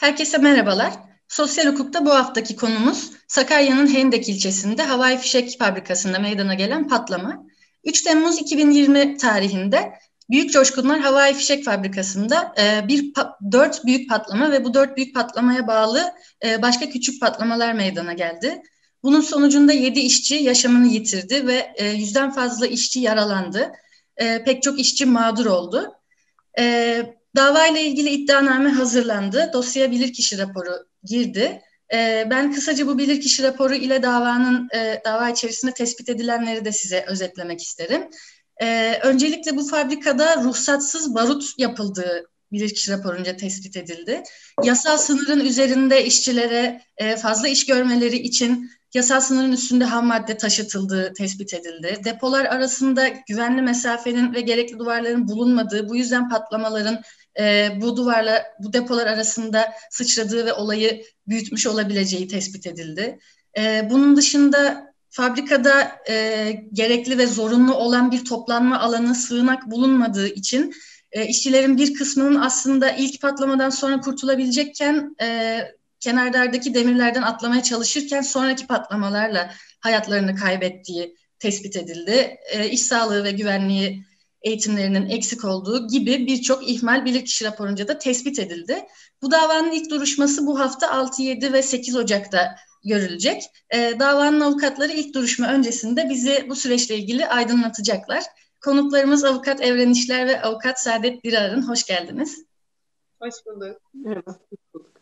Herkese merhabalar. Sosyal hukukta bu haftaki konumuz Sakarya'nın Hendek ilçesinde havai fişek fabrikasında meydana gelen patlama. 3 Temmuz 2020 tarihinde Büyük Coşkunlar Havai Fişek Fabrikası'nda e, bir dört büyük patlama ve bu dört büyük patlamaya bağlı e, başka küçük patlamalar meydana geldi. Bunun sonucunda yedi işçi yaşamını yitirdi ve e, yüzden fazla işçi yaralandı. E, pek çok işçi mağdur oldu. E, davayla ilgili iddianame hazırlandı. Dosyaya bilirkişi raporu girdi. E, ben kısaca bu bilirkişi raporu ile davanın e, dava içerisinde tespit edilenleri de size özetlemek isterim. E, öncelikle bu fabrikada ruhsatsız barut yapıldığı bilirkişi raporunca tespit edildi. Yasal sınırın üzerinde işçilere e, fazla iş görmeleri için yasal sınırın üstünde ham madde taşıtıldığı tespit edildi. Depolar arasında güvenli mesafenin ve gerekli duvarların bulunmadığı, bu yüzden patlamaların e, bu duvarla, bu depolar arasında sıçradığı ve olayı büyütmüş olabileceği tespit edildi. E, bunun dışında fabrikada e, gerekli ve zorunlu olan bir toplanma alanı, sığınak bulunmadığı için e, işçilerin bir kısmının aslında ilk patlamadan sonra kurtulabilecekken e, kenardardaki demirlerden atlamaya çalışırken sonraki patlamalarla hayatlarını kaybettiği tespit edildi. E, iş sağlığı ve güvenliği eğitimlerinin eksik olduğu gibi birçok ihmal bilirkişi raporunca da tespit edildi. Bu davanın ilk duruşması bu hafta 6, 7 ve 8 Ocak'ta görülecek. E, davanın avukatları ilk duruşma öncesinde bizi bu süreçle ilgili aydınlatacaklar. Konuklarımız avukat Evren İşler ve avukat Saadet Dirar'ın. Hoş geldiniz. Hoş bulduk. Merhaba.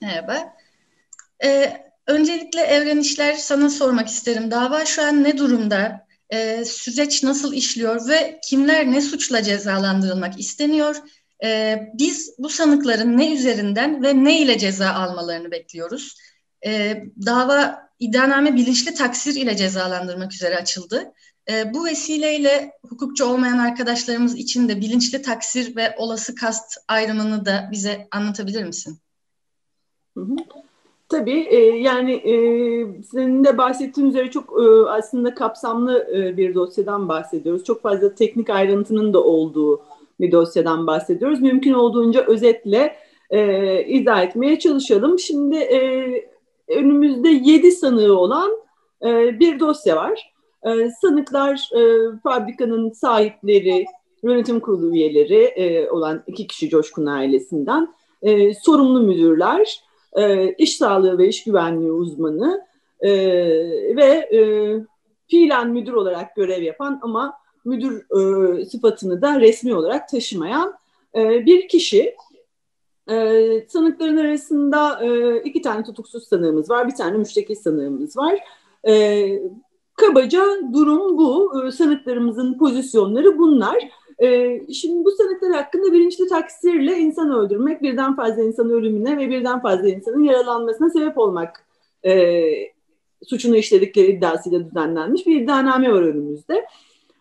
Merhaba. Ee, öncelikle Evren İşler sana sormak isterim. Dava şu an ne durumda? Ee, süreç nasıl işliyor ve kimler ne suçla cezalandırılmak isteniyor? Ee, biz bu sanıkların ne üzerinden ve ne ile ceza almalarını bekliyoruz? Ee, dava iddianame bilinçli taksir ile cezalandırmak üzere açıldı. E, bu vesileyle hukukçu olmayan arkadaşlarımız için de bilinçli taksir ve olası kast ayrımını da bize anlatabilir misin? Hı hı. Tabii e, yani e, senin de bahsettiğin üzere çok e, aslında kapsamlı e, bir dosyadan bahsediyoruz. Çok fazla teknik ayrıntının da olduğu bir dosyadan bahsediyoruz. Mümkün olduğunca özetle e, izah etmeye çalışalım. Şimdi e, önümüzde yedi sanığı olan e, bir dosya var. E, sanıklar e, fabrikanın sahipleri, yönetim kurulu üyeleri e, olan iki kişi Coşkun ailesinden, e, sorumlu müdürler, e, iş sağlığı ve iş güvenliği uzmanı e, ve e, fiilen müdür olarak görev yapan ama müdür e, sıfatını da resmi olarak taşımayan e, bir kişi. E, sanıkların arasında e, iki tane tutuksuz sanığımız var, bir tane müştekil sanığımız var. E, kabaca durum bu. E, sanıklarımızın pozisyonları bunlar. E, şimdi bu sanıklar hakkında bilinçli taksirle insan öldürmek, birden fazla insan ölümüne ve birden fazla insanın yaralanmasına sebep olmak e, suçunu işledikleri iddiasıyla düzenlenmiş bir iddianame var önümüzde.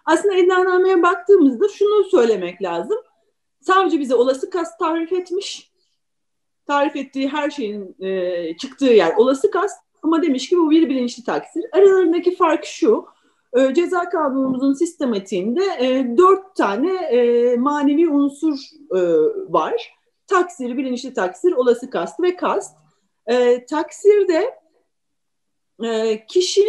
Aslında iddianameye baktığımızda şunu söylemek lazım. Savcı bize olası kast tarif etmiş. Tarif ettiği her şeyin e, çıktığı yer olası kast. Ama demiş ki bu bir bilinçli taksir. Aralarındaki fark şu. E, ceza kanunumuzun sistematiğinde e, dört tane e, manevi unsur e, var. Taksir, bilinçli taksir, olası kast ve kast. E, taksirde e, kişi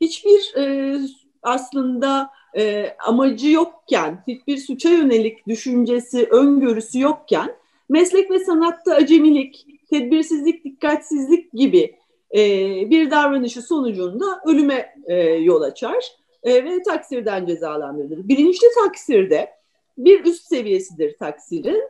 hiçbir e, aslında e, amacı yokken, hiçbir suça yönelik düşüncesi, öngörüsü yokken meslek ve sanatta acemilik, tedbirsizlik, dikkatsizlik gibi e, bir davranışı sonucunda ölüme e, yol açar e, ve taksirden cezalandırılır. Bilinçli taksirde bir üst seviyesidir taksirin.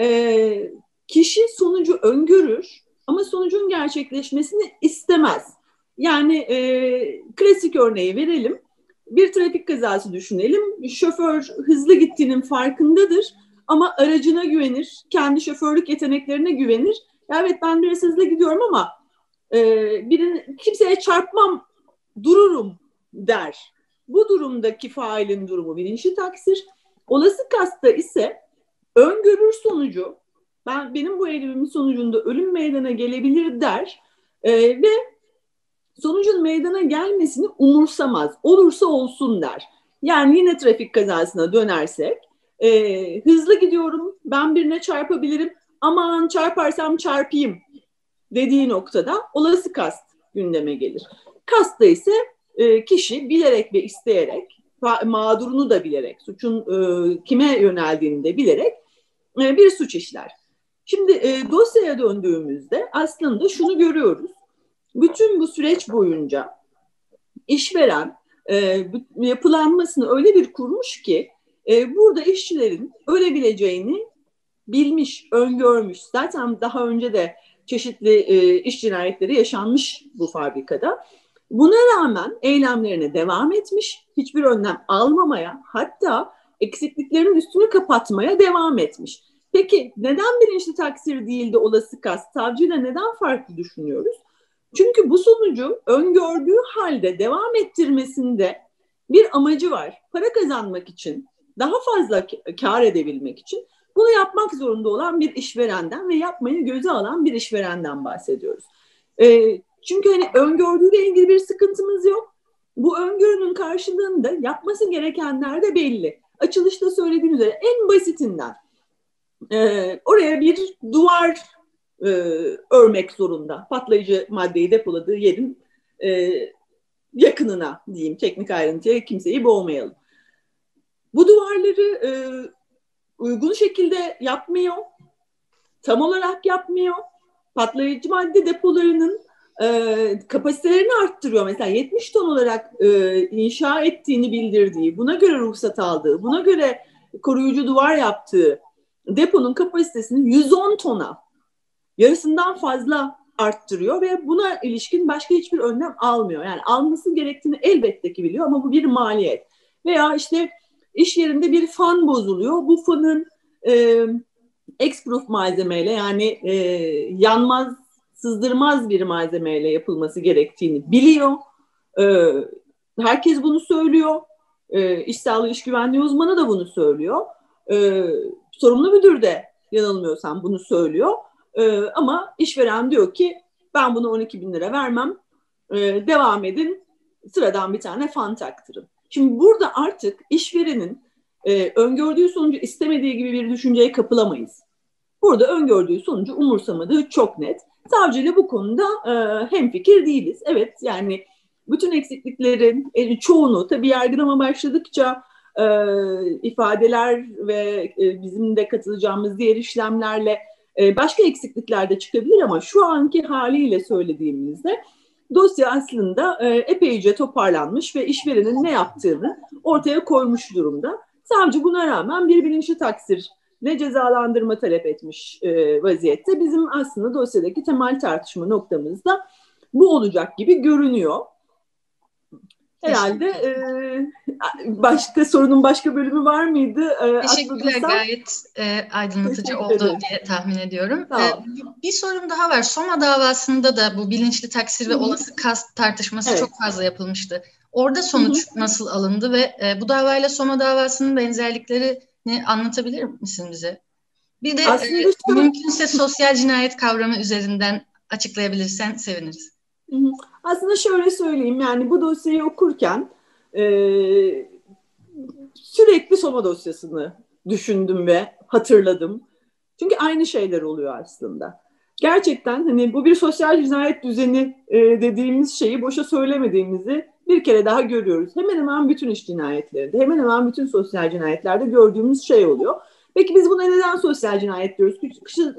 E, kişi sonucu öngörür ama sonucun gerçekleşmesini istemez. Yani e, klasik örneği verelim. Bir trafik kazası düşünelim. Şoför hızlı gittiğinin farkındadır ama aracına güvenir, kendi şoförlük yeteneklerine güvenir. Evet ben biraz hızlı gidiyorum ama e, birini kimseye çarpmam, dururum der. Bu durumdaki failin durumu bilinçli taksir. Olası kasta ise öngörür sonucu ben benim bu eylemimin sonucunda ölüm meydana gelebilir der e, ve sonucun meydana gelmesini umursamaz. Olursa olsun der. Yani yine trafik kazasına dönersek e, hızlı gidiyorum ben birine çarpabilirim aman çarparsam çarpayım dediği noktada olası kast gündeme gelir. Kasta ise e, kişi bilerek ve isteyerek mağdurunu da bilerek, suçun e, kime yöneldiğini de bilerek e, bir suç işler. Şimdi e, dosyaya döndüğümüzde aslında şunu görüyoruz. Bütün bu süreç boyunca işveren yapılanmasını öyle bir kurmuş ki burada işçilerin ölebileceğini bilmiş, öngörmüş. Zaten daha önce de çeşitli iş cinayetleri yaşanmış bu fabrikada. Buna rağmen eylemlerine devam etmiş, hiçbir önlem almamaya, hatta eksikliklerin üstünü kapatmaya devam etmiş. Peki neden bilinçli taksir değil de olası kast? Savcıyla neden farklı düşünüyoruz? Çünkü bu sonucu öngördüğü halde devam ettirmesinde bir amacı var. Para kazanmak için, daha fazla kar edebilmek için bunu yapmak zorunda olan bir işverenden ve yapmayı göze alan bir işverenden bahsediyoruz. E, çünkü hani öngördüğüyle ilgili bir sıkıntımız yok. Bu öngörünün karşılığında yapması gerekenler de belli. Açılışta söylediğim üzere en basitinden e, oraya bir duvar e, örmek zorunda. Patlayıcı maddeyi depoladığı yerin e, yakınına diyeyim teknik ayrıntıya kimseyi boğmayalım. Bu duvarları e, uygun şekilde yapmıyor, tam olarak yapmıyor. Patlayıcı madde depolarının e, kapasitelerini arttırıyor. Mesela 70 ton olarak e, inşa ettiğini bildirdiği, buna göre ruhsat aldığı, buna göre koruyucu duvar yaptığı deponun kapasitesini 110 tona yarısından fazla arttırıyor ve buna ilişkin başka hiçbir önlem almıyor. Yani alması gerektiğini elbette ki biliyor ama bu bir maliyet. Veya işte iş yerinde bir fan bozuluyor. Bu fanın e, X-proof malzemeyle yani e, yanmaz, sızdırmaz bir malzemeyle yapılması gerektiğini biliyor. E, herkes bunu söylüyor. E, iş sağlığı, iş güvenliği uzmanı da bunu söylüyor. E, sorumlu müdür de yanılmıyorsam bunu söylüyor. Ama işveren diyor ki ben bunu 12 bin lira vermem. Devam edin. Sıradan bir tane fan taktırın. Şimdi burada artık işverenin e, öngördüğü sonucu istemediği gibi bir düşünceye kapılamayız. Burada öngördüğü sonucu umursamadığı çok net. Savcıyla bu konuda e, hemfikir değiliz. Evet yani bütün eksikliklerin e, çoğunu tabii yargılama başladıkça e, ifadeler ve e, bizim de katılacağımız diğer işlemlerle e, başka eksiklikler de çıkabilir ama şu anki haliyle söylediğimizde dosya aslında e, epeyce toparlanmış ve işverenin ne yaptığını ortaya koymuş durumda. Savcı buna rağmen bir bilinçli taksir ne cezalandırma talep etmiş e, vaziyette. Bizim aslında dosyadaki temel tartışma noktamız da bu olacak gibi görünüyor. Herhalde e, başka sorunun başka bölümü var mıydı? E, Teşekkürler gayet e, aydınlatıcı Teşekkür oldu diye tahmin ediyorum. E, bir sorum daha var. Soma davasında da bu bilinçli taksir ve olası kast tartışması evet. çok fazla yapılmıştı. Orada sonuç Hı-hı. nasıl alındı ve e, bu davayla Soma davasının benzerliklerini anlatabilir misin bize? Bir de e, şu... mümkünse sosyal cinayet kavramı üzerinden açıklayabilirsen seviniriz. Aslında şöyle söyleyeyim yani bu dosyayı okurken e, sürekli Soma dosyasını düşündüm ve hatırladım. Çünkü aynı şeyler oluyor aslında. Gerçekten hani bu bir sosyal cinayet düzeni e, dediğimiz şeyi boşa söylemediğimizi bir kere daha görüyoruz. Hemen hemen bütün iş cinayetlerinde, hemen hemen bütün sosyal cinayetlerde gördüğümüz şey oluyor. Peki biz buna neden sosyal cinayet diyoruz?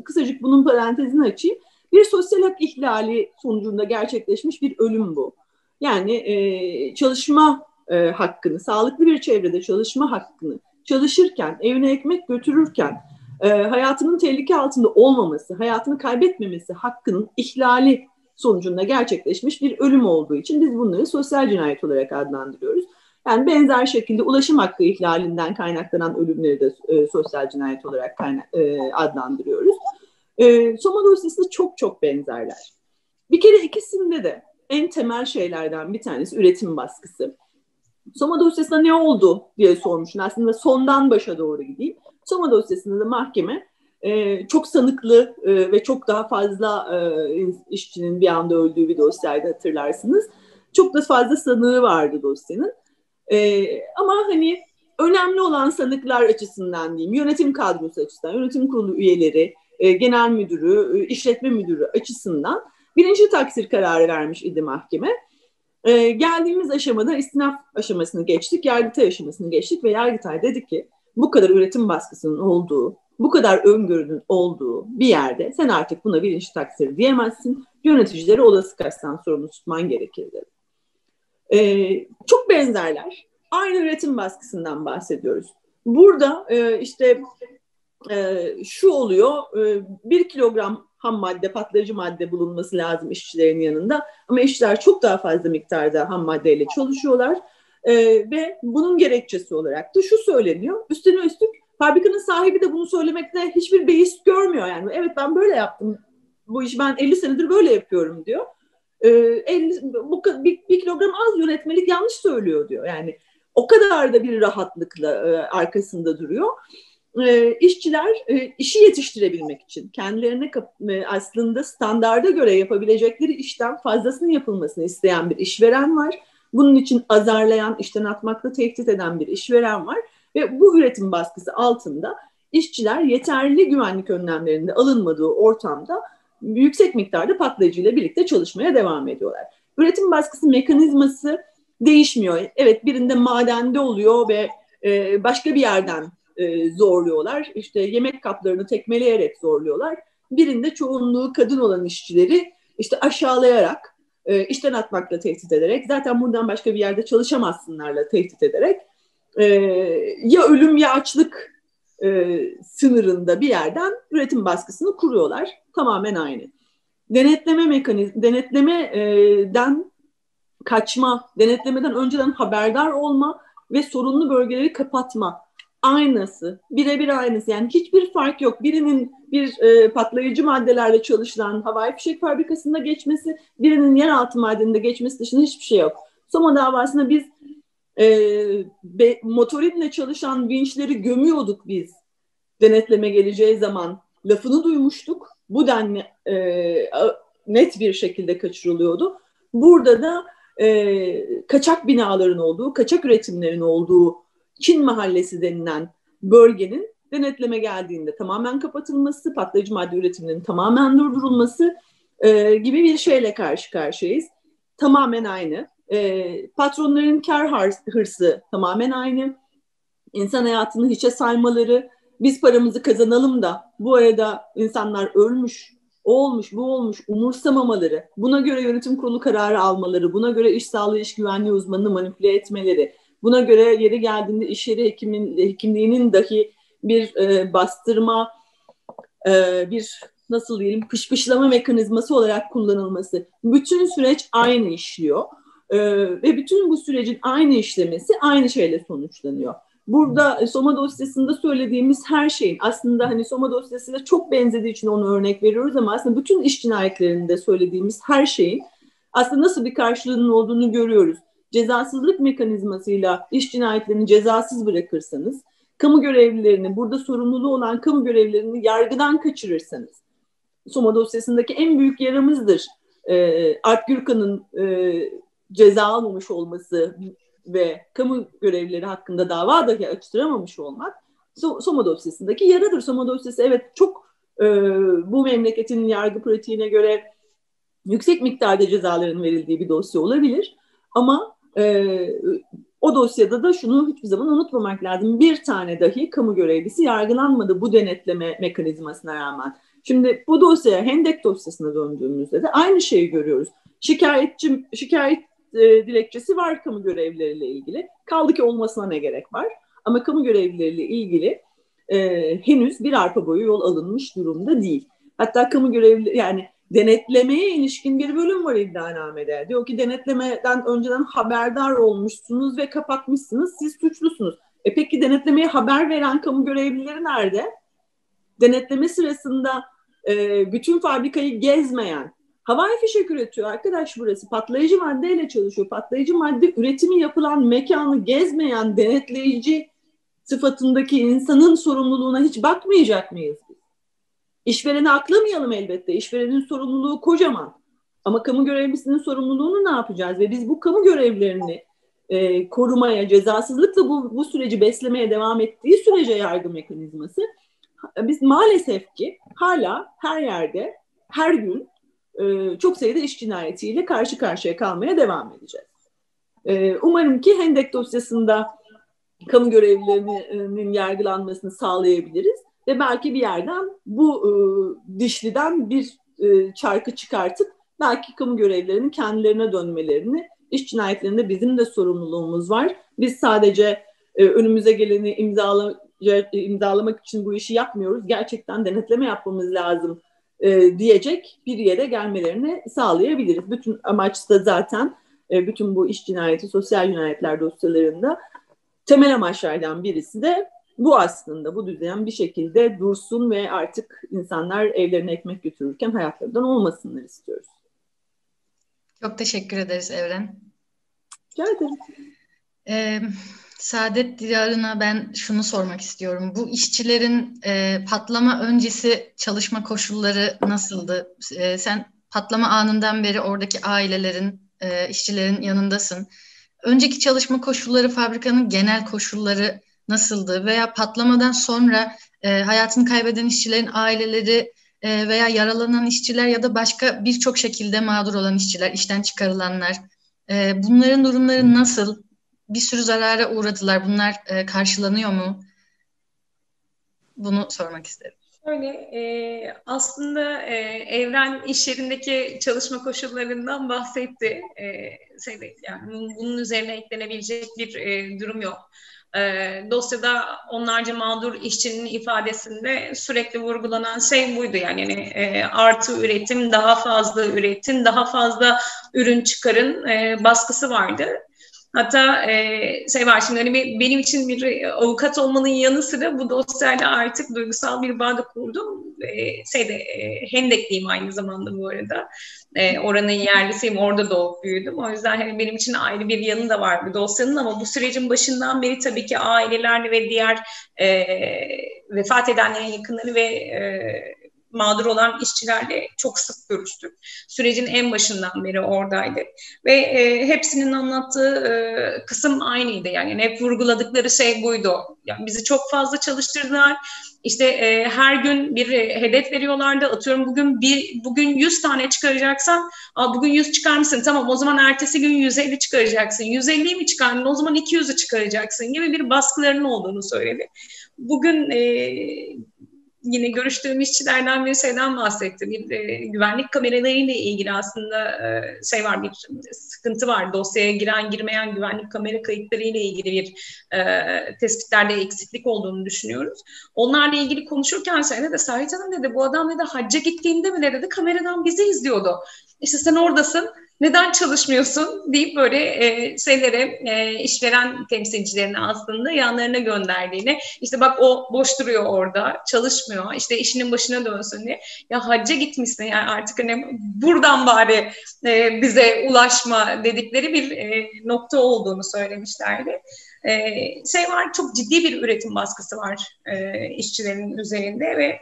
Kısacık bunun parantezini açayım. Bir sosyal hak ihlali sonucunda gerçekleşmiş bir ölüm bu. Yani e, çalışma e, hakkını, sağlıklı bir çevrede çalışma hakkını, çalışırken, evine ekmek götürürken e, hayatının tehlike altında olmaması, hayatını kaybetmemesi hakkının ihlali sonucunda gerçekleşmiş bir ölüm olduğu için biz bunları sosyal cinayet olarak adlandırıyoruz. Yani benzer şekilde ulaşım hakkı ihlalinden kaynaklanan ölümleri de e, sosyal cinayet olarak kaynak, e, adlandırıyoruz. E, Soma dosyasında çok çok benzerler. Bir kere ikisinde de en temel şeylerden bir tanesi üretim baskısı. Soma dosyasında ne oldu diye sormuşsun. Aslında sondan başa doğru gideyim. Soma dosyasında da mahkeme e, çok sanıklı e, ve çok daha fazla e, işçinin bir anda öldüğü bir dosyaydı hatırlarsınız. Çok da fazla sanığı vardı dosyanın. E, ama hani önemli olan sanıklar açısından diyeyim, yönetim kadrosu açısından, yönetim kurulu üyeleri, e, genel müdürü, işletme müdürü açısından birinci taksir kararı vermiş idi mahkeme. E, geldiğimiz aşamada istinaf aşamasını geçtik, yargıtay aşamasını geçtik ve yargıtay dedi ki bu kadar üretim baskısının olduğu, bu kadar öngörünün olduğu bir yerde sen artık buna birinci taksir diyemezsin. Yöneticileri olası kaçtan sorumlu tutman gerekir dedi. Ee, çok benzerler. Aynı üretim baskısından bahsediyoruz. Burada e, işte e, şu oluyor, e, bir kilogram ham madde, patlayıcı madde bulunması lazım işçilerin yanında. Ama işçiler çok daha fazla miktarda ham maddeyle çalışıyorlar. E, ve bunun gerekçesi olarak da şu söyleniyor. Üstüne üstlük fabrikanın sahibi de bunu söylemekte hiçbir beis görmüyor. Yani evet ben böyle yaptım. Bu işi ben 50 senedir böyle yapıyorum diyor. E, 50, bu, bir, bir kilogram az yönetmelik yanlış söylüyor diyor. Yani o kadar da bir rahatlıkla e, arkasında duruyor e, işçiler e, işi yetiştirebilmek için kendilerine e, aslında standarda göre yapabilecekleri işten fazlasının yapılmasını isteyen bir işveren var. Bunun için azarlayan, işten atmakla tehdit eden bir işveren var ve bu üretim baskısı altında işçiler yeterli güvenlik önlemlerinde alınmadığı ortamda yüksek miktarda patlayıcıyla birlikte çalışmaya devam ediyorlar. Üretim baskısı mekanizması değişmiyor. Evet birinde madende oluyor ve e, başka bir yerden e, zorluyorlar. İşte yemek kaplarını tekmeleyerek zorluyorlar. Birinde çoğunluğu kadın olan işçileri işte aşağılayarak, e, işten atmakla tehdit ederek, zaten buradan başka bir yerde çalışamazsınlarla tehdit ederek e, ya ölüm ya açlık e, sınırında bir yerden üretim baskısını kuruyorlar. Tamamen aynı. Denetleme mekanizm, denetlemeden kaçma, denetlemeden önceden haberdar olma ve sorunlu bölgeleri kapatma aynısı, birebir aynısı. Yani hiçbir fark yok. Birinin bir e, patlayıcı maddelerle çalışılan havai fişek fabrikasında geçmesi, birinin yeraltı madeninde geçmesi dışında hiçbir şey yok. Soma davasında biz e, be, motorinle çalışan vinçleri gömüyorduk biz denetleme geleceği zaman. Lafını duymuştuk. Bu denli e, net bir şekilde kaçırılıyordu. Burada da e, kaçak binaların olduğu, kaçak üretimlerin olduğu Çin Mahallesi denilen bölgenin denetleme geldiğinde tamamen kapatılması, patlayıcı madde üretiminin tamamen durdurulması e, gibi bir şeyle karşı karşıyayız. Tamamen aynı. E, patronların kar hırsı tamamen aynı. İnsan hayatını hiçe saymaları, biz paramızı kazanalım da bu arada insanlar ölmüş, o olmuş, bu olmuş, umursamamaları, buna göre yönetim kurulu kararı almaları, buna göre iş sağlığı, iş güvenliği uzmanını manipüle etmeleri, Buna göre yeri geldiğinde iş yeri hekimin, hekimliğinin dahi bir e, bastırma, e, bir nasıl diyelim pışpışlama mekanizması olarak kullanılması. Bütün süreç aynı işliyor. E, ve bütün bu sürecin aynı işlemesi aynı şeyle sonuçlanıyor. Burada Soma dosyasında söylediğimiz her şeyin aslında hani Soma dosyasıyla çok benzediği için onu örnek veriyoruz ama aslında bütün iş cinayetlerinde söylediğimiz her şeyin aslında nasıl bir karşılığının olduğunu görüyoruz cezasızlık mekanizmasıyla iş cinayetlerini cezasız bırakırsanız, kamu görevlilerini, burada sorumluluğu olan kamu görevlilerini yargıdan kaçırırsanız, Soma dosyasındaki en büyük yaramızdır. E, Alp Gürkan'ın e, ceza almamış olması ve kamu görevlileri hakkında dava dahi açtıramamış olmak Soma dosyasındaki yaradır. Soma dosyası evet çok e, bu memleketin yargı pratiğine göre yüksek miktarda cezaların verildiği bir dosya olabilir. Ama e, o dosyada da şunu hiçbir zaman unutmamak lazım. Bir tane dahi kamu görevlisi yargılanmadı bu denetleme mekanizmasına rağmen. Şimdi bu dosyaya Hendek dosyasına döndüğümüzde de aynı şeyi görüyoruz. Şikayetçi, şikayet e, dilekçesi var kamu görevlileriyle ilgili. Kaldı ki olmasına ne gerek var? Ama kamu görevlileriyle ilgili e, henüz bir arpa boyu yol alınmış durumda değil. Hatta kamu görevli yani denetlemeye ilişkin bir bölüm var iddianamede. Diyor ki denetlemeden önceden haberdar olmuşsunuz ve kapatmışsınız, siz suçlusunuz. E peki denetlemeye haber veren kamu görevlileri nerede? Denetleme sırasında e, bütün fabrikayı gezmeyen, havai fişek üretiyor arkadaş burası, patlayıcı maddeyle çalışıyor. Patlayıcı madde üretimi yapılan mekanı gezmeyen denetleyici sıfatındaki insanın sorumluluğuna hiç bakmayacak mıyız? İşvereni aklamayalım elbette. İşverenin sorumluluğu kocaman. Ama kamu görevlisinin sorumluluğunu ne yapacağız? Ve biz bu kamu görevlerini e, korumaya, cezasızlıkla bu, bu süreci beslemeye devam ettiği sürece yargı mekanizması biz maalesef ki hala her yerde her gün e, çok sayıda iş cinayetiyle karşı karşıya kalmaya devam edeceğiz. E, umarım ki Hendek dosyasında kamu görevlilerinin yargılanmasını sağlayabiliriz ve belki bir yerden bu e, dişliden bir çarkı çıkartıp belki kamu görevlilerinin kendilerine dönmelerini, iş cinayetlerinde bizim de sorumluluğumuz var. Biz sadece önümüze geleni imzala, imzalamak için bu işi yapmıyoruz. Gerçekten denetleme yapmamız lazım e, diyecek bir yere gelmelerini sağlayabiliriz. Bütün amaç da zaten e, bütün bu iş cinayeti, sosyal cinayetler dosyalarında temel amaçlardan birisi de bu aslında bu düzen bir şekilde dursun ve artık insanlar evlerine ekmek götürürken hayatlarından olmasınlar istiyoruz. Çok teşekkür ederiz Evren. Rica ederim. Ee, Saadet Diyarı'na ben şunu sormak istiyorum. Bu işçilerin e, patlama öncesi çalışma koşulları nasıldı? E, sen patlama anından beri oradaki ailelerin, e, işçilerin yanındasın. Önceki çalışma koşulları, fabrikanın genel koşulları nasıldı? Veya patlamadan sonra e, hayatını kaybeden işçilerin aileleri e, veya yaralanan işçiler ya da başka birçok şekilde mağdur olan işçiler, işten çıkarılanlar, e, bunların durumları nasıl? Bir sürü zarara uğradılar. Bunlar e, karşılanıyor mu? Bunu sormak isterim. Öyle e, aslında e, Evren iş yerindeki çalışma koşullarından bahsetti. E, şeyde, yani bunun üzerine eklenebilecek bir e, durum yok. E, dosyada onlarca mağdur işçinin ifadesinde sürekli vurgulanan şey buydu yani, yani e, artı üretim, daha fazla üretim, daha fazla ürün çıkarın e, baskısı vardı. Hatta e, şey var şimdi hani benim için bir avukat olmanın yanı sıra bu dosyayla artık duygusal bir bağ da kurdum. E, şeyde e, Hendekliyim aynı zamanda bu arada. E, oranın yerlisiyim, orada doğup büyüdüm. O yüzden hani benim için ayrı bir yanı da var bu dosyanın ama bu sürecin başından beri tabii ki aileler ve diğer e, vefat edenlerin yakınları ve e, mağdur olan işçilerle çok sık görüştük. Sürecin en başından beri oradaydı. Ve e, hepsinin anlattığı e, kısım aynıydı. Yani hep vurguladıkları şey buydu. Yani bizi çok fazla çalıştırdılar. İşte e, her gün bir hedef veriyorlardı. Atıyorum bugün bir bugün 100 tane çıkaracaksan, Aa, bugün 100 çıkarmışsın. Tamam o zaman ertesi gün 150 çıkaracaksın. 150'yi mi çıkardın? O zaman 200'ü çıkaracaksın gibi bir baskılarının olduğunu söyledi. Bugün e, yine görüştüğüm işçilerden bir şeyden bahsetti. Bir e, güvenlik kameralarıyla ilgili aslında e, şey var bir sıkıntı var. Dosyaya giren girmeyen güvenlik kamera kayıtlarıyla ilgili bir e, tespitlerde eksiklik olduğunu düşünüyoruz. Onlarla ilgili konuşurken şeyde de Sahit Hanım dedi bu adam dedi hacca gittiğinde bile dedi kameradan bizi izliyordu. İşte sen oradasın neden çalışmıyorsun deyip böyle e, şeylere e, işveren temsilcilerini aslında yanlarına gönderdiğini işte bak o boş duruyor orada çalışmıyor işte işinin başına dönsün diye ya hacca gitmişsin yani artık hani buradan bari e, bize ulaşma dedikleri bir e, nokta olduğunu söylemişlerdi. E, şey var çok ciddi bir üretim baskısı var e, işçilerin üzerinde ve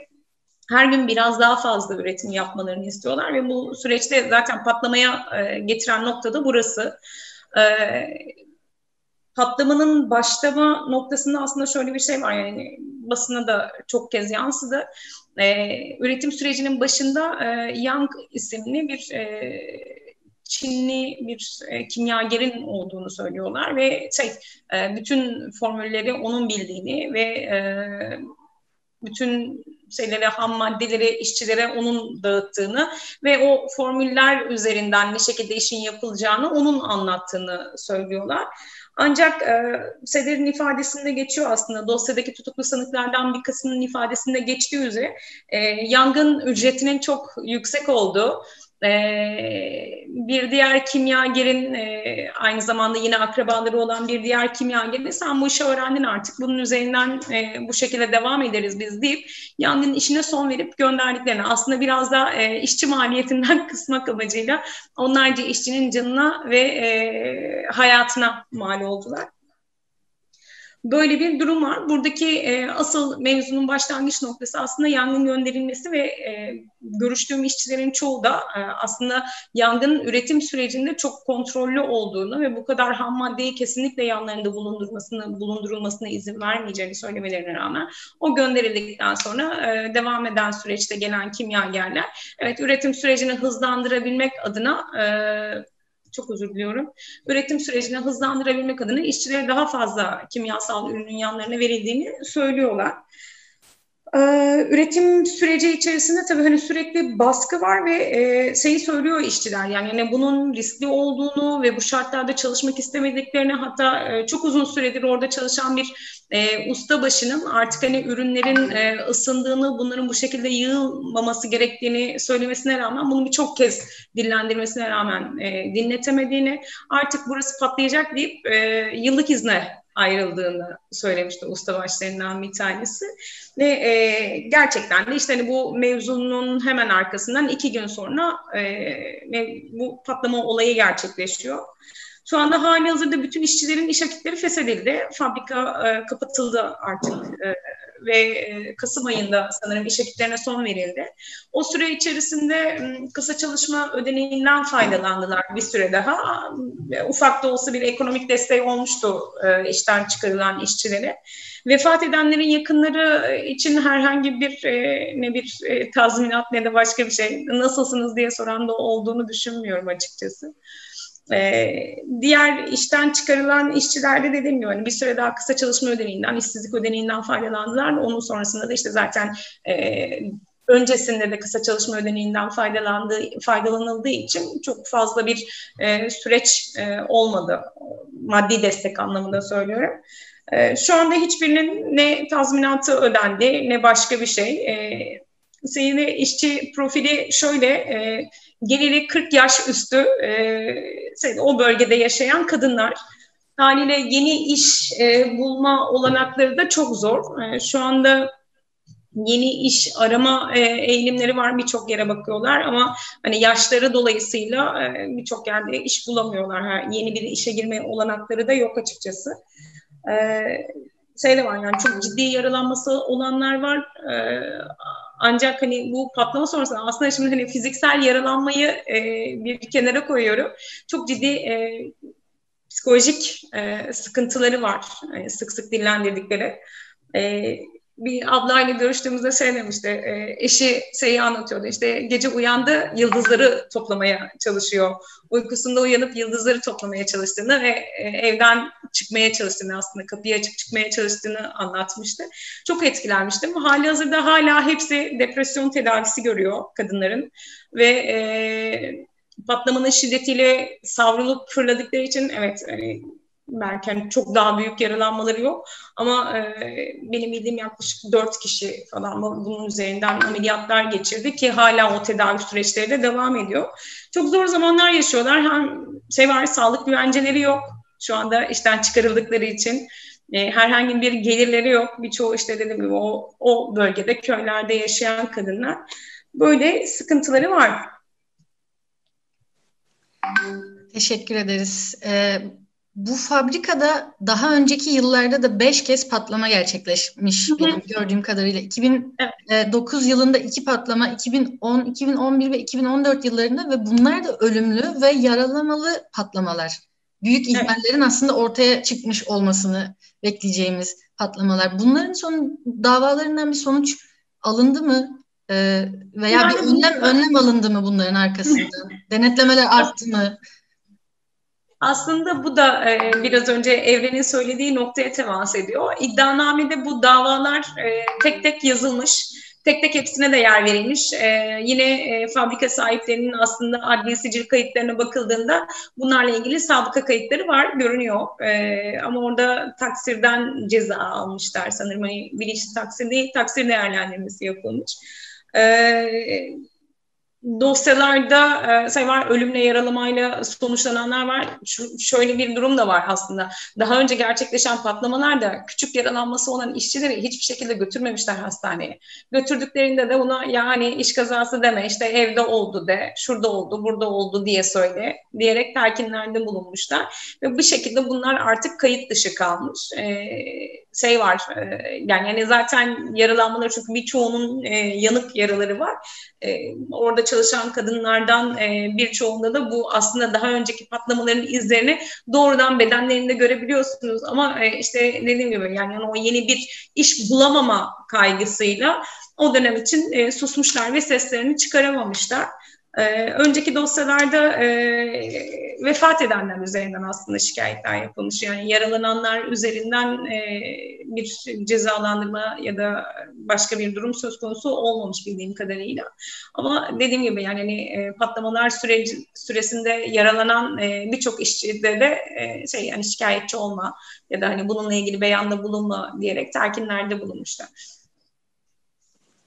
her gün biraz daha fazla üretim yapmalarını istiyorlar ve bu süreçte zaten patlamaya e, getiren nokta da burası. E, patlamanın başlama noktasında aslında şöyle bir şey var yani basına da çok kez yansıdı. E, üretim sürecinin başında Yang isimli bir Çinli bir e, kimyagerin olduğunu söylüyorlar ve şey e, bütün formülleri onun bildiğini ve e, bütün şeylere, ham maddeleri işçilere onun dağıttığını ve o formüller üzerinden ne şekilde işin yapılacağını onun anlattığını söylüyorlar. Ancak e, Seder'in ifadesinde geçiyor aslında dosyadaki tutuklu sanıklardan bir kısmının ifadesinde geçtiği üzere e, yangın ücretinin çok yüksek olduğu ee, bir diğer kimyagerin e, aynı zamanda yine akrabaları olan bir diğer kimyagerin sen bu işi öğrendin artık bunun üzerinden e, bu şekilde devam ederiz biz deyip yangının işine son verip gönderdiklerini aslında biraz da e, işçi maliyetinden kısmak amacıyla onlarca işçinin canına ve hayatına mal oldular. Böyle bir durum var. Buradaki e, asıl mevzunun başlangıç noktası aslında yangın gönderilmesi ve e, görüştüğüm işçilerin çoğu da e, aslında yangın üretim sürecinde çok kontrollü olduğunu ve bu kadar ham maddeyi kesinlikle yanlarında bulundurmasını bulundurulmasına izin vermeyeceğini söylemelerine rağmen o gönderildikten sonra e, devam eden süreçte gelen kimyagerler evet üretim sürecini hızlandırabilmek adına e, çok özür diliyorum. Üretim sürecini hızlandırabilmek adına işçilere daha fazla kimyasal ürünün yanlarına verildiğini söylüyorlar. Ee, üretim süreci içerisinde tabii hani sürekli baskı var ve e, şeyi söylüyor işçiler. Yani hani bunun riskli olduğunu ve bu şartlarda çalışmak istemediklerini hatta e, çok uzun süredir orada çalışan bir e, usta başının artık hani ürünlerin e, ısındığını bunların bu şekilde yığılmaması gerektiğini söylemesine rağmen bunu birçok kez dillendirmesine rağmen e, dinletemediğini artık burası patlayacak deyip e, yıllık izne ayrıldığını söylemişti ustabaşlarından bir tanesi. Ve e, gerçekten de işte hani bu mevzunun hemen arkasından iki gün sonra e, bu patlama olayı gerçekleşiyor. Şu anda hali hazırda bütün işçilerin iş akitleri feshedildi. Fabrika e, kapatıldı artık e, ve Kasım ayında sanırım iş akitlerine son verildi. O süre içerisinde kısa çalışma ödeneğinden faydalandılar bir süre daha. Ufak da olsa bir ekonomik destek olmuştu işten çıkarılan işçilere. Vefat edenlerin yakınları için herhangi bir ne bir tazminat ne de başka bir şey nasılsınız diye soran da olduğunu düşünmüyorum açıkçası. Ee, diğer işten çıkarılan işçilerde dediğim gibi hani bir süre daha kısa çalışma ödeneğinden, işsizlik ödeneğinden faydalandılar. Onun sonrasında da işte zaten e, öncesinde de kısa çalışma ödeneğinden faydalandığı, faydalanıldığı için çok fazla bir e, süreç e, olmadı. Maddi destek anlamında söylüyorum. E, şu anda hiçbirinin ne tazminatı ödendi ne başka bir şey. E, senin işçi profili şöyle e, geliri 40 yaş üstü e, o bölgede yaşayan kadınlar. Haliyle yeni iş e, bulma olanakları da çok zor. E, şu anda yeni iş arama e, eğilimleri var birçok yere bakıyorlar ama hani yaşları dolayısıyla e, birçok yerde iş bulamıyorlar. Ha, yeni bir işe girme olanakları da yok açıkçası. E, şey de var yani çok ciddi yaralanması olanlar var. E, ancak hani bu patlama sonrasında aslında şimdi hani fiziksel yaralanmayı e, bir kenara koyuyorum. Çok ciddi e, psikolojik e, sıkıntıları var. Yani sık sık dillendirdikleri. E, bir ablayla görüştüğümüzde şey demişti, e, eşi şeyi anlatıyordu, işte gece uyandı yıldızları toplamaya çalışıyor. Uykusunda uyanıp yıldızları toplamaya çalıştığını ve e, evden çıkmaya çalıştığını aslında kapıyı açıp çıkmaya çalıştığını anlatmıştı. Çok etkilenmiştim. Hali hazırda hala hepsi depresyon tedavisi görüyor kadınların ve e, patlamanın şiddetiyle savrulup fırladıkları için evet hani belki hani çok daha büyük yaralanmaları yok ama e, benim bildiğim yaklaşık dört kişi falan bunun üzerinden ameliyatlar geçirdi ki hala o tedavi süreçleri de devam ediyor. Çok zor zamanlar yaşıyorlar. Hem şey var sağlık güvenceleri yok şu anda işten çıkarıldıkları için. E, herhangi bir gelirleri yok. Birçoğu işte dediğim gibi o, o bölgede köylerde yaşayan kadınlar. Böyle sıkıntıları var. Teşekkür ederiz. Ee, bu fabrikada daha önceki yıllarda da beş kez patlama gerçekleşmiş Hı-hı. benim gördüğüm kadarıyla. 2009 yılında iki patlama, 2010, 2011 ve 2014 yıllarında ve bunlar da ölümlü ve yaralamalı patlamalar. Büyük ihmallerin evet. aslında ortaya çıkmış olmasını bekleyeceğimiz patlamalar. Bunların son davalarından bir sonuç alındı mı? Ee, veya yani, bir önlem önlem alındı mı bunların arkasında? Denetlemeler arttı mı? Aslında bu da e, biraz önce Evren'in söylediği noktaya temas ediyor. İddianamede bu davalar e, tek tek yazılmış, tek tek hepsine de yer verilmiş. E, yine e, fabrika sahiplerinin aslında adli sicil kayıtlarına bakıldığında bunlarla ilgili sabıka kayıtları var, görünüyor. E, ama orada taksirden ceza almışlar sanırım. Hani bilinçli taksir değil, taksir değerlendirmesi yapılmış. E, dosyalarda e, şey var ölümle yaralamayla sonuçlananlar var. Şu, şöyle bir durum da var aslında. Daha önce gerçekleşen patlamalarda küçük yaralanması olan işçileri hiçbir şekilde götürmemişler hastaneye. Götürdüklerinde de buna yani iş kazası deme işte evde oldu de, şurada oldu, burada oldu diye söyle diyerek telkinlerde bulunmuşlar. Ve bu şekilde bunlar artık kayıt dışı kalmış. Ee, şey var e, yani, yani zaten yaralanmaları çünkü birçoğunun e, yanık yaraları var. E, orada çalışan kadınlardan e, birçoğunda da bu aslında daha önceki patlamaların izlerini doğrudan bedenlerinde görebiliyorsunuz ama e, işte dediğim gibi yani, yani o yeni bir iş bulamama kaygısıyla o dönem için e, susmuşlar ve seslerini çıkaramamışlar. Ee, önceki dosyalarda e, vefat edenler üzerinden aslında şikayetler yapılmış. Yani yaralananlar üzerinden e, bir cezalandırma ya da başka bir durum söz konusu olmamış bildiğim kadarıyla. Ama dediğim gibi yani hani, e, patlamalar süreci, süresinde yaralanan e, birçok işçide de e, şey yani şikayetçi olma ya da hani bununla ilgili beyanda bulunma diyerek telkinlerde bulunmuşlar.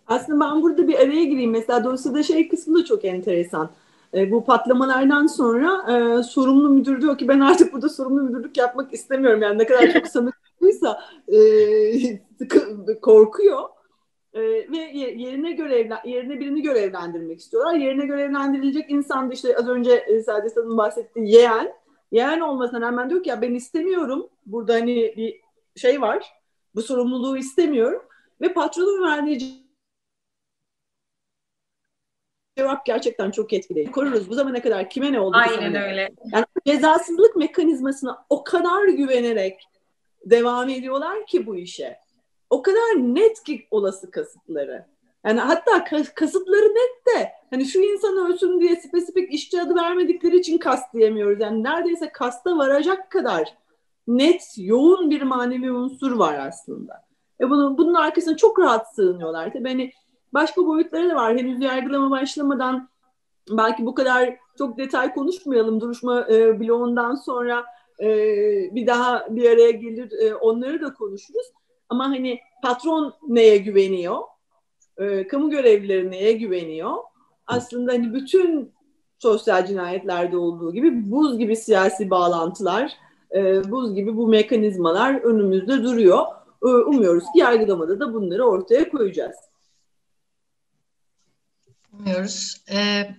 Aslında ben burada bir araya gireyim. Mesela dosyada şey kısmı da çok enteresan. E, bu patlamalardan sonra e, sorumlu müdür diyor ki ben artık burada sorumlu müdürlük yapmak istemiyorum. Yani ne kadar çok samimiyse e, korkuyor. E, ve yerine görevlen yerine birini görevlendirmek istiyorlar. Yerine görevlendirilecek insan da işte az önce e, Saadet Hanım bahsettiği yeğen. Yeğen olmasına rağmen diyor ki ya ben istemiyorum. Burada hani bir şey var. Bu sorumluluğu istemiyorum. Ve patronun verdiği cevap gerçekten çok etkili. Koruruz. Bu zamana kadar kime ne oldu? Aynen öyle. Yani cezasızlık mekanizmasına o kadar güvenerek devam ediyorlar ki bu işe. O kadar net ki olası kasıtları. Yani hatta kasıtları net de hani şu insan ölsün diye spesifik işçi adı vermedikleri için kast diyemiyoruz. Yani neredeyse kasta varacak kadar net, yoğun bir manevi unsur var aslında. E bunun, bunun arkasına çok rahat sığınıyorlar. Tabii hani başka boyutları da var. Henüz yargılama başlamadan belki bu kadar çok detay konuşmayalım. Duruşma e, bloğundan sonra e, bir daha bir araya gelir e, onları da konuşuruz. Ama hani patron neye güveniyor? E, kamu görevlileri neye güveniyor? Aslında hani bütün sosyal cinayetlerde olduğu gibi buz gibi siyasi bağlantılar, e, buz gibi bu mekanizmalar önümüzde duruyor. E, umuyoruz ki yargılamada da bunları ortaya koyacağız. Umuyoruz. Ee,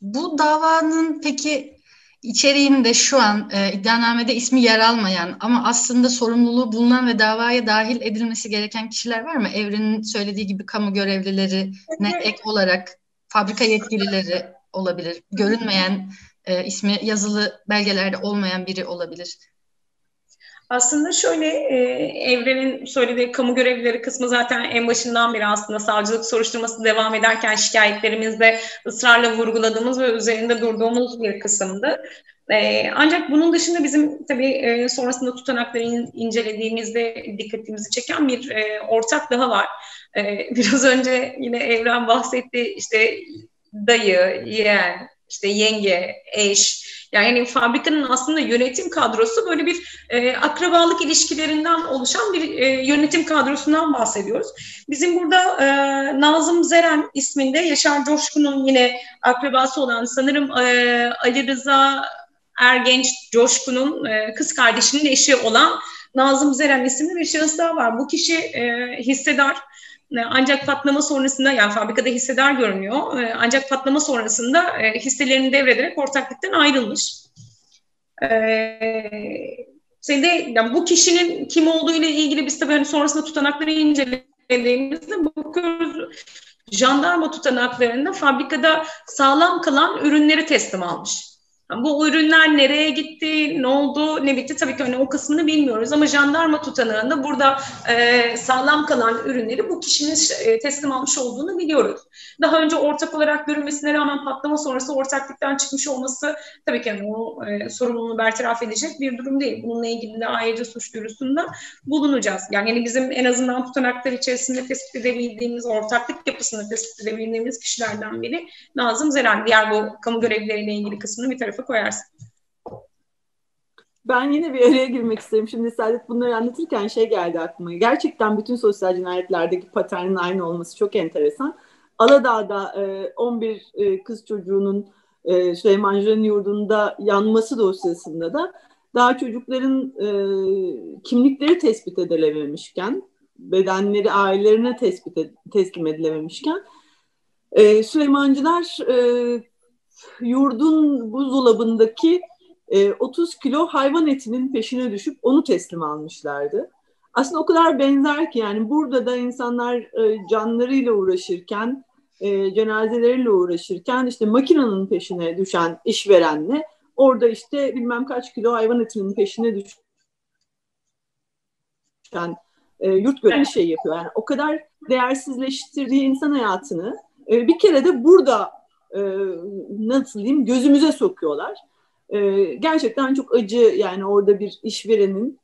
bu davanın peki içeriğinde şu an e, iddianamede ismi yer almayan ama aslında sorumluluğu bulunan ve davaya dahil edilmesi gereken kişiler var mı? Evrenin söylediği gibi kamu görevlileri ne ek olarak fabrika yetkilileri olabilir. Görünmeyen e, ismi yazılı belgelerde olmayan biri olabilir. Aslında şöyle e, Evren'in söylediği kamu görevlileri kısmı zaten en başından beri aslında savcılık soruşturması devam ederken şikayetlerimizde ısrarla vurguladığımız ve üzerinde durduğumuz bir kısımdı. E, ancak bunun dışında bizim tabii e, sonrasında tutanakları in, incelediğimizde dikkatimizi çeken bir e, ortak daha var. E, biraz önce yine Evren bahsetti işte dayı, yeğen, işte yenge, eş, yani fabrikanın aslında yönetim kadrosu böyle bir e, akrabalık ilişkilerinden oluşan bir e, yönetim kadrosundan bahsediyoruz. Bizim burada e, Nazım Zeren isminde Yaşar Coşkun'un yine akrabası olan sanırım e, Ali Rıza Ergenç Coşkun'un e, kız kardeşinin eşi olan Nazım Zeren isimli bir şahıs daha var. Bu kişi e, hissedar ancak patlama sonrasında yani fabrikada hissedar görünüyor. E, ancak patlama sonrasında e, hisselerini devrederek ortaklıktan ayrılmış. Şeyde, yani bu kişinin kim olduğu ile ilgili biz tabii hani sonrasında tutanakları incelediğimizde bakıyoruz jandarma tutanaklarında fabrikada sağlam kalan ürünleri teslim almış. Bu ürünler nereye gitti, ne oldu, ne bitti tabii ki hani o kısmını bilmiyoruz ama jandarma tutanağında burada e, sağlam kalan ürünleri bu kişinin e, teslim almış olduğunu biliyoruz. Daha önce ortak olarak görülmesine rağmen patlama sonrası ortaklıktan çıkmış olması tabii ki yani o e, sorumluluğunu bertaraf edecek bir durum değil. Bununla ilgili de ayrıca suç duyurusunda bulunacağız. Yani, yani bizim en azından tutanaklar içerisinde tespit edebildiğimiz, ortaklık yapısını tespit edebildiğimiz kişilerden biri Nazım Zeren. Diğer bu kamu görevlileriyle ilgili kısmını bir tarafa tarafa koyarsın. Ben yine bir araya girmek isterim. Şimdi Saadet bunları anlatırken şey geldi aklıma. Gerçekten bütün sosyal cinayetlerdeki paternin aynı olması çok enteresan. Aladağ'da 11 kız çocuğunun Süleyman Jön yurdunda yanması dosyasında da daha çocukların kimlikleri tespit edilememişken, bedenleri ailelerine tespit ed- teslim edilememişken Süleymancılar yurdun buzdolabındaki 30 kilo hayvan etinin peşine düşüp onu teslim almışlardı aslında o kadar benzer ki yani burada da insanlar e, canlarıyla uğraşırken, e, cenazeleriyle uğraşırken işte makinenin peşine düşen işverenle orada işte bilmem kaç kilo hayvan etinin peşine düşen e, yurt gören şey yapıyor. Yani o kadar değersizleştirdiği insan hayatını e, bir kere de burada e, nasıl diyeyim gözümüze sokuyorlar. E, gerçekten çok acı yani orada bir işverenin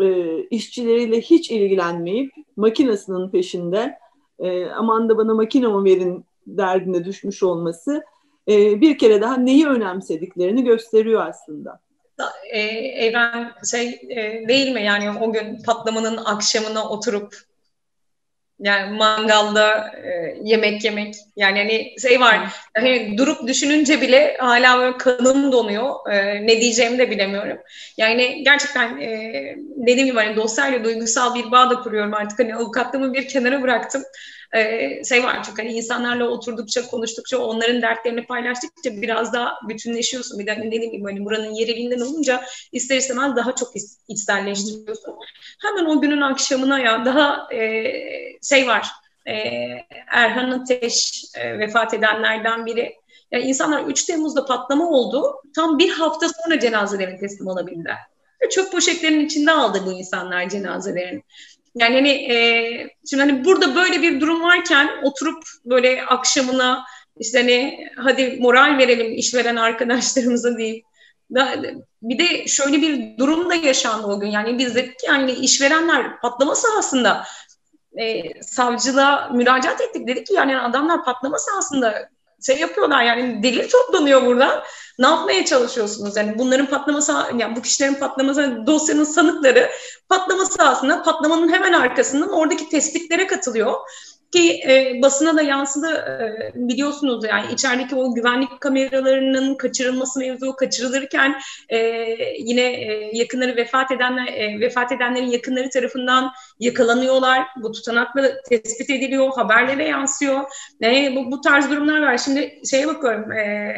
e, işçileriyle hiç ilgilenmeyip makinesinin peşinde e, aman da bana makine mi verin derdine düşmüş olması e, bir kere daha neyi önemsediklerini gösteriyor aslında. E, Evren şey e, değil mi yani o gün patlamanın akşamına oturup yani mangalda e, yemek yemek. Yani hani şey var. Hani durup düşününce bile hala böyle kanım donuyor. E, ne diyeceğimi de bilemiyorum. Yani gerçekten e, dediğim gibi hani dosyayla duygusal bir bağ da kuruyorum artık. Hani avukatlığımı bir kenara bıraktım e, şey var çünkü hani insanlarla oturdukça, konuştukça, onların dertlerini paylaştıkça biraz daha bütünleşiyorsun. Bir de hani dediğim gibi hani buranın yereliğinden olunca ister istemez daha çok içselleştiriyorsun. Hemen o günün akşamına ya daha e, şey var. E, Erhan Ateş e, vefat edenlerden biri. Yani insanlar 3 Temmuz'da patlama oldu. Tam bir hafta sonra cenazelerin teslim olabildiler. Ve çöp poşetlerinin içinde aldı bu insanlar cenazelerini. Yani hani e, şimdi hani burada böyle bir durum varken oturup böyle akşamına işte hani hadi moral verelim işveren arkadaşlarımıza değil. Bir de şöyle bir durum da yaşandı o gün. Yani biz dedik ki yani işverenler patlama sahasında e, savcılığa müracaat ettik. Dedik ki yani adamlar patlama sahasında şey yapıyorlar yani delil toplanıyor burada. Ne yapmaya çalışıyorsunuz? Yani bunların patlaması, yani bu kişilerin patlaması, dosyanın sanıkları patlama sahasında, patlamanın hemen arkasından oradaki tespitlere katılıyor ki e, basına da yansıdı e, biliyorsunuz yani içerideki o güvenlik kameralarının kaçırılması mevzu kaçırılırken e, yine e, yakınları vefat edenler e, vefat edenlerin yakınları tarafından yakalanıyorlar. Bu tutanakla tespit ediliyor, haberlere yansıyor. Yani bu, bu tarz durumlar var. Şimdi şeye bakıyorum e,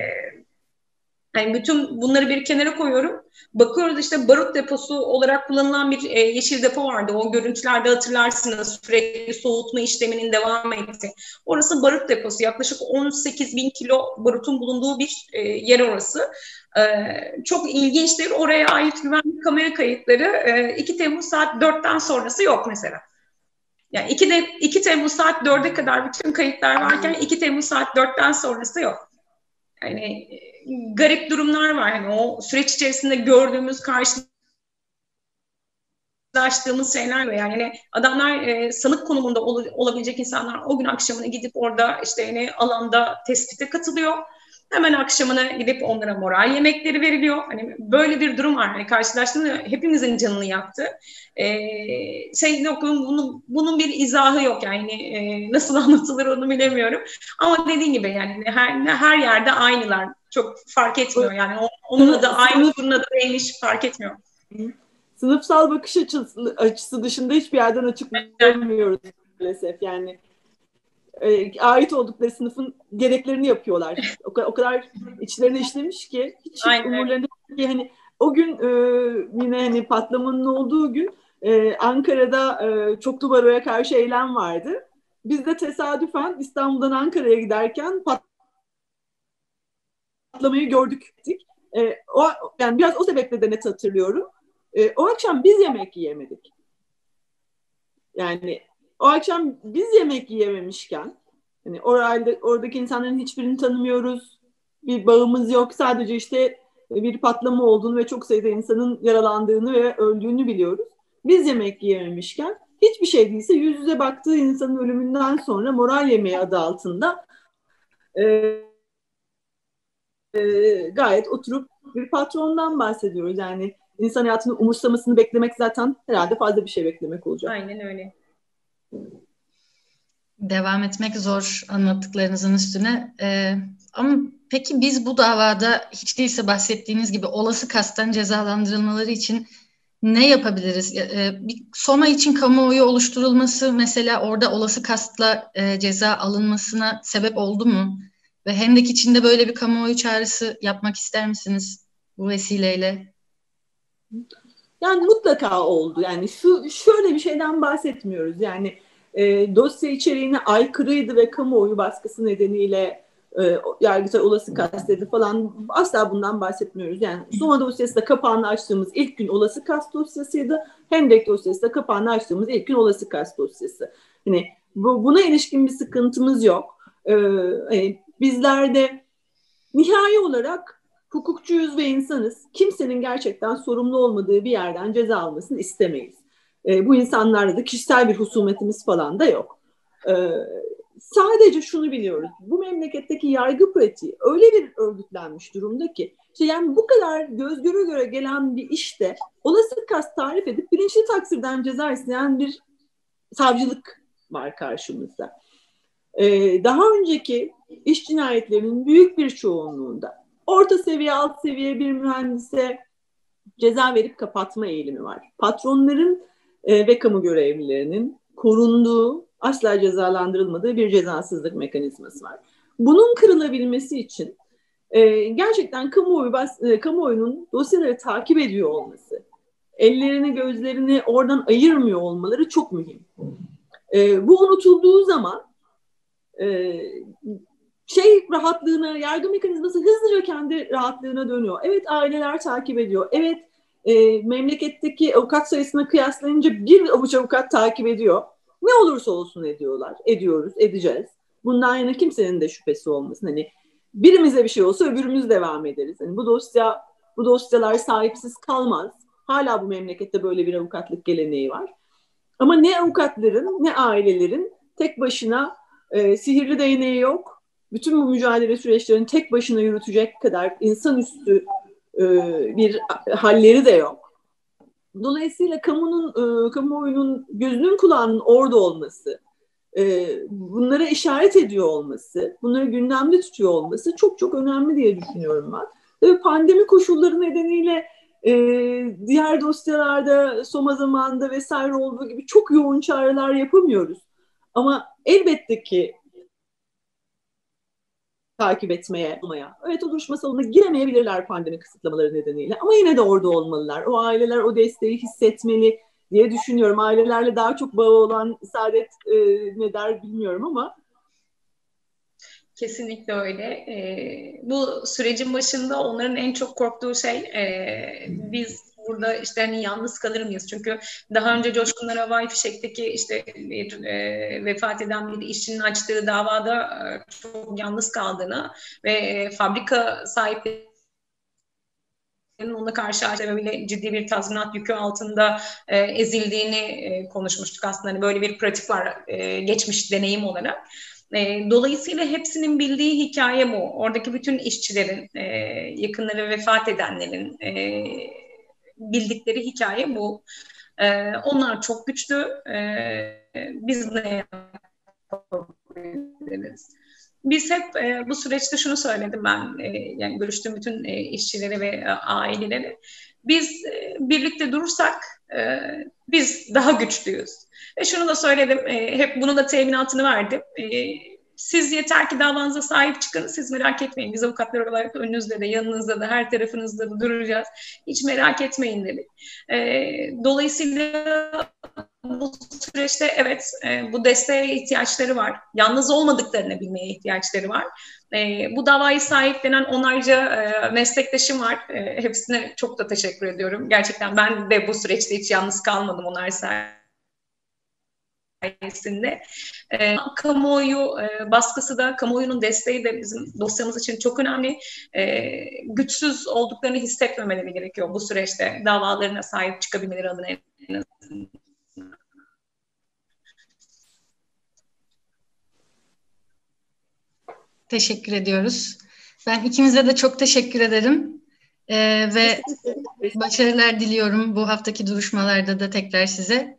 yani bütün bunları bir kenara koyuyorum. Bakıyoruz işte barut deposu olarak kullanılan bir e, yeşil depo vardı. O görüntülerde hatırlarsınız sürekli soğutma işleminin devam etti. Orası barut deposu. Yaklaşık 18 bin kilo barutun bulunduğu bir e, yer orası. E, çok ilginçtir. Oraya ait güvenlik kamera kayıtları e, 2 Temmuz saat 4'ten sonrası yok mesela. Yani 2, de, 2 Temmuz saat 4'e kadar bütün kayıtlar varken 2 Temmuz saat 4'ten sonrası yok. Yani garip durumlar var. Yani o süreç içerisinde gördüğümüz, karşılaştığımız şeyler var. Yani hani adamlar e, sanık konumunda ol, olabilecek insanlar o gün akşamına gidip orada işte yani alanda tespite katılıyor Hemen akşamına gidip onlara moral yemekleri veriliyor. Hani böyle bir durum var. Hani karşılaştığımda hepimizin canını yaktı. Ee, şey yok bunun, bunun bir izahı yok yani e, nasıl anlatılır onu bilemiyorum. Ama dediğin gibi yani her her yerde aynılar. Çok fark etmiyor yani. Onun da aynı, bunun da değmiş fark etmiyor. Sınıfsal bakış açısı, açısı dışında hiçbir yerden açıklayamıyoruz maalesef. Yani e, ait oldukları sınıfın gereklerini yapıyorlar. O, o kadar içlerine işlemiş ki hiç Aynen. umurlarında ki hani o gün e, yine hani patlamanın olduğu gün e, Ankara'da e, Çoklu Baro'ya karşı eylem vardı. Biz de tesadüfen İstanbul'dan Ankara'ya giderken patlamayı gördük. E, o, yani biraz o sebeple de net hatırlıyorum. E, o akşam biz yemek yiyemedik. Yani o akşam biz yemek yiyememişken hani orada, oradaki insanların hiçbirini tanımıyoruz. Bir bağımız yok. Sadece işte bir patlama olduğunu ve çok sayıda insanın yaralandığını ve öldüğünü biliyoruz. Biz yemek yiyememişken hiçbir şey değilse yüz yüze baktığı insanın ölümünden sonra moral yemeği adı altında e, e, gayet oturup bir patrondan bahsediyoruz. Yani insan hayatını umursamasını beklemek zaten herhalde fazla bir şey beklemek olacak. Aynen öyle. Devam etmek zor anlattıklarınızın üstüne. Ee, ama peki biz bu davada hiç değilse bahsettiğiniz gibi olası kasten cezalandırılmaları için ne yapabiliriz? E, bir Soma için kamuoyu oluşturulması mesela orada olası kastla e, ceza alınmasına sebep oldu mu? Ve Hendek içinde böyle bir kamuoyu çağrısı yapmak ister misiniz bu vesileyle? Yani mutlaka oldu. Yani şu şöyle bir şeyden bahsetmiyoruz. Yani e, dosya içeriğine aykırıydı ve kamuoyu baskısı nedeniyle e, yargıtay olası kastedi falan asla bundan bahsetmiyoruz. Yani Soma dosyası da kapağını açtığımız ilk gün olası kast dosyasıydı. Hendek dosyası da kapağını açtığımız ilk gün olası kast dosyası. Hani bu, buna ilişkin bir sıkıntımız yok. Ee, hani bizler de nihai olarak hukukçuyuz ve insanız. Kimsenin gerçekten sorumlu olmadığı bir yerden ceza almasını istemeyiz. Ee, bu insanlarla da kişisel bir husumetimiz falan da yok. Ee, sadece şunu biliyoruz. Bu memleketteki yargı pratiği öyle bir örgütlenmiş durumda ki işte yani bu kadar göz göre göre gelen bir işte olası kast tarif edip bilinçli taksirden ceza isteyen bir savcılık var karşımızda. Ee, daha önceki iş cinayetlerinin büyük bir çoğunluğunda orta seviye, alt seviye bir mühendise ceza verip kapatma eğilimi var. Patronların e, ve kamu görevlilerinin korunduğu asla cezalandırılmadığı bir cezasızlık mekanizması var. Bunun kırılabilmesi için e, gerçekten kamuoyu bas, e, kamuoyunun dosyaları takip ediyor olması, ellerini gözlerini oradan ayırmıyor olmaları çok mühim. E, bu unutulduğu zaman e, şey rahatlığına, yargı mekanizması hızlıca kendi rahatlığına dönüyor. Evet aileler takip ediyor. Evet e, memleketteki avukat sayısına kıyaslayınca bir avuç avukat takip ediyor. Ne olursa olsun ediyorlar. Ediyoruz, edeceğiz. Bundan yana kimsenin de şüphesi olmasın. Hani birimize bir şey olsa öbürümüz devam ederiz. Hani bu dosya, bu dosyalar sahipsiz kalmaz. Hala bu memlekette böyle bir avukatlık geleneği var. Ama ne avukatların ne ailelerin tek başına e, sihirli değneği yok. Bütün bu mücadele süreçlerini tek başına yürütecek kadar insanüstü e, bir halleri de yok. Dolayısıyla kamunun, e, kamuoyunun gözünün kulağının orada olması, e, bunlara işaret ediyor olması, bunları gündemde tutuyor olması çok çok önemli diye düşünüyorum ben. Tabii pandemi koşulları nedeniyle e, diğer dosyalarda Soma zamanında vesaire olduğu gibi çok yoğun çağrılar yapamıyoruz. Ama elbette ki takip etmeye, olmaya. O duruşma salonuna giremeyebilirler pandemi kısıtlamaları nedeniyle ama yine de orada olmalılar. O aileler o desteği hissetmeli diye düşünüyorum. Ailelerle daha çok bağı olan Saadet e, ne der bilmiyorum ama Kesinlikle öyle. Ee, bu sürecin başında onların en çok korktuğu şey e, biz burada işte hani yalnız kalır mıyız? Çünkü daha önce Coşkunlar Havai Fişek'teki işte bir e, vefat eden bir işçinin açtığı davada e, çok yalnız kaldığını ve e, fabrika sahipleri ona karşı sebebiyle ciddi bir tazminat yükü altında e, ezildiğini e, konuşmuştuk aslında. Hani böyle bir pratik var e, geçmiş deneyim olarak. E, dolayısıyla hepsinin bildiği hikaye bu. Oradaki bütün işçilerin, e, yakınları vefat edenlerin, e, bildikleri hikaye bu. E, onlar çok güçlü. E, biz ne yapabiliriz? Biz hep e, bu süreçte şunu söyledim ben, e, yani görüştüğüm bütün e, işçileri ve e, aileleri. Biz e, birlikte durursak e, biz daha güçlüyüz. Ve şunu da söyledim, e, hep bunun da teminatını verdim. E, siz yeter ki davanıza sahip çıkın. Siz merak etmeyin. Biz avukatlar olarak önünüzde de yanınızda da her tarafınızda da duracağız. Hiç merak etmeyin dedik. E, dolayısıyla bu süreçte evet e, bu desteğe ihtiyaçları var. Yalnız olmadıklarını bilmeye ihtiyaçları var. E, bu davayı sahiplenen onlarca e, meslektaşım var. E, hepsine çok da teşekkür ediyorum. Gerçekten ben de bu süreçte hiç yalnız kalmadım onlar sayesinde sayesinde. E, kamuoyu e, baskısı da, kamuoyunun desteği de bizim dosyamız için çok önemli. E, güçsüz olduklarını hissetmemeleri gerekiyor bu süreçte davalarına sahip çıkabilmeleri adına en azından. Teşekkür ediyoruz. Ben ikimize de çok teşekkür ederim. Ee, ve başarılar diliyorum bu haftaki duruşmalarda da tekrar size.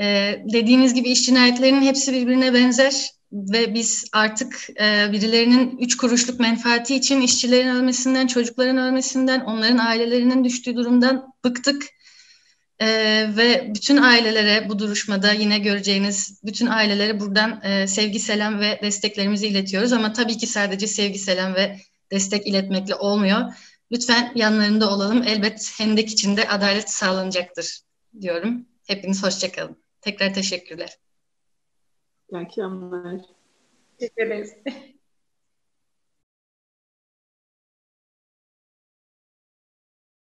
E, dediğiniz gibi iş cinayetlerinin hepsi birbirine benzer ve biz artık e, birilerinin üç kuruşluk menfaati için işçilerin ölmesinden, çocukların ölmesinden, onların ailelerinin düştüğü durumdan bıktık. E, ve bütün ailelere bu duruşmada yine göreceğiniz bütün ailelere buradan e, sevgi, selam ve desteklerimizi iletiyoruz. Ama tabii ki sadece sevgi, selam ve destek iletmekle olmuyor. Lütfen yanlarında olalım. Elbet hendek içinde adalet sağlanacaktır diyorum. Hepiniz hoşçakalın. Tekrar teşekkürler. İyi akşamlar. Teşekkür ederiz.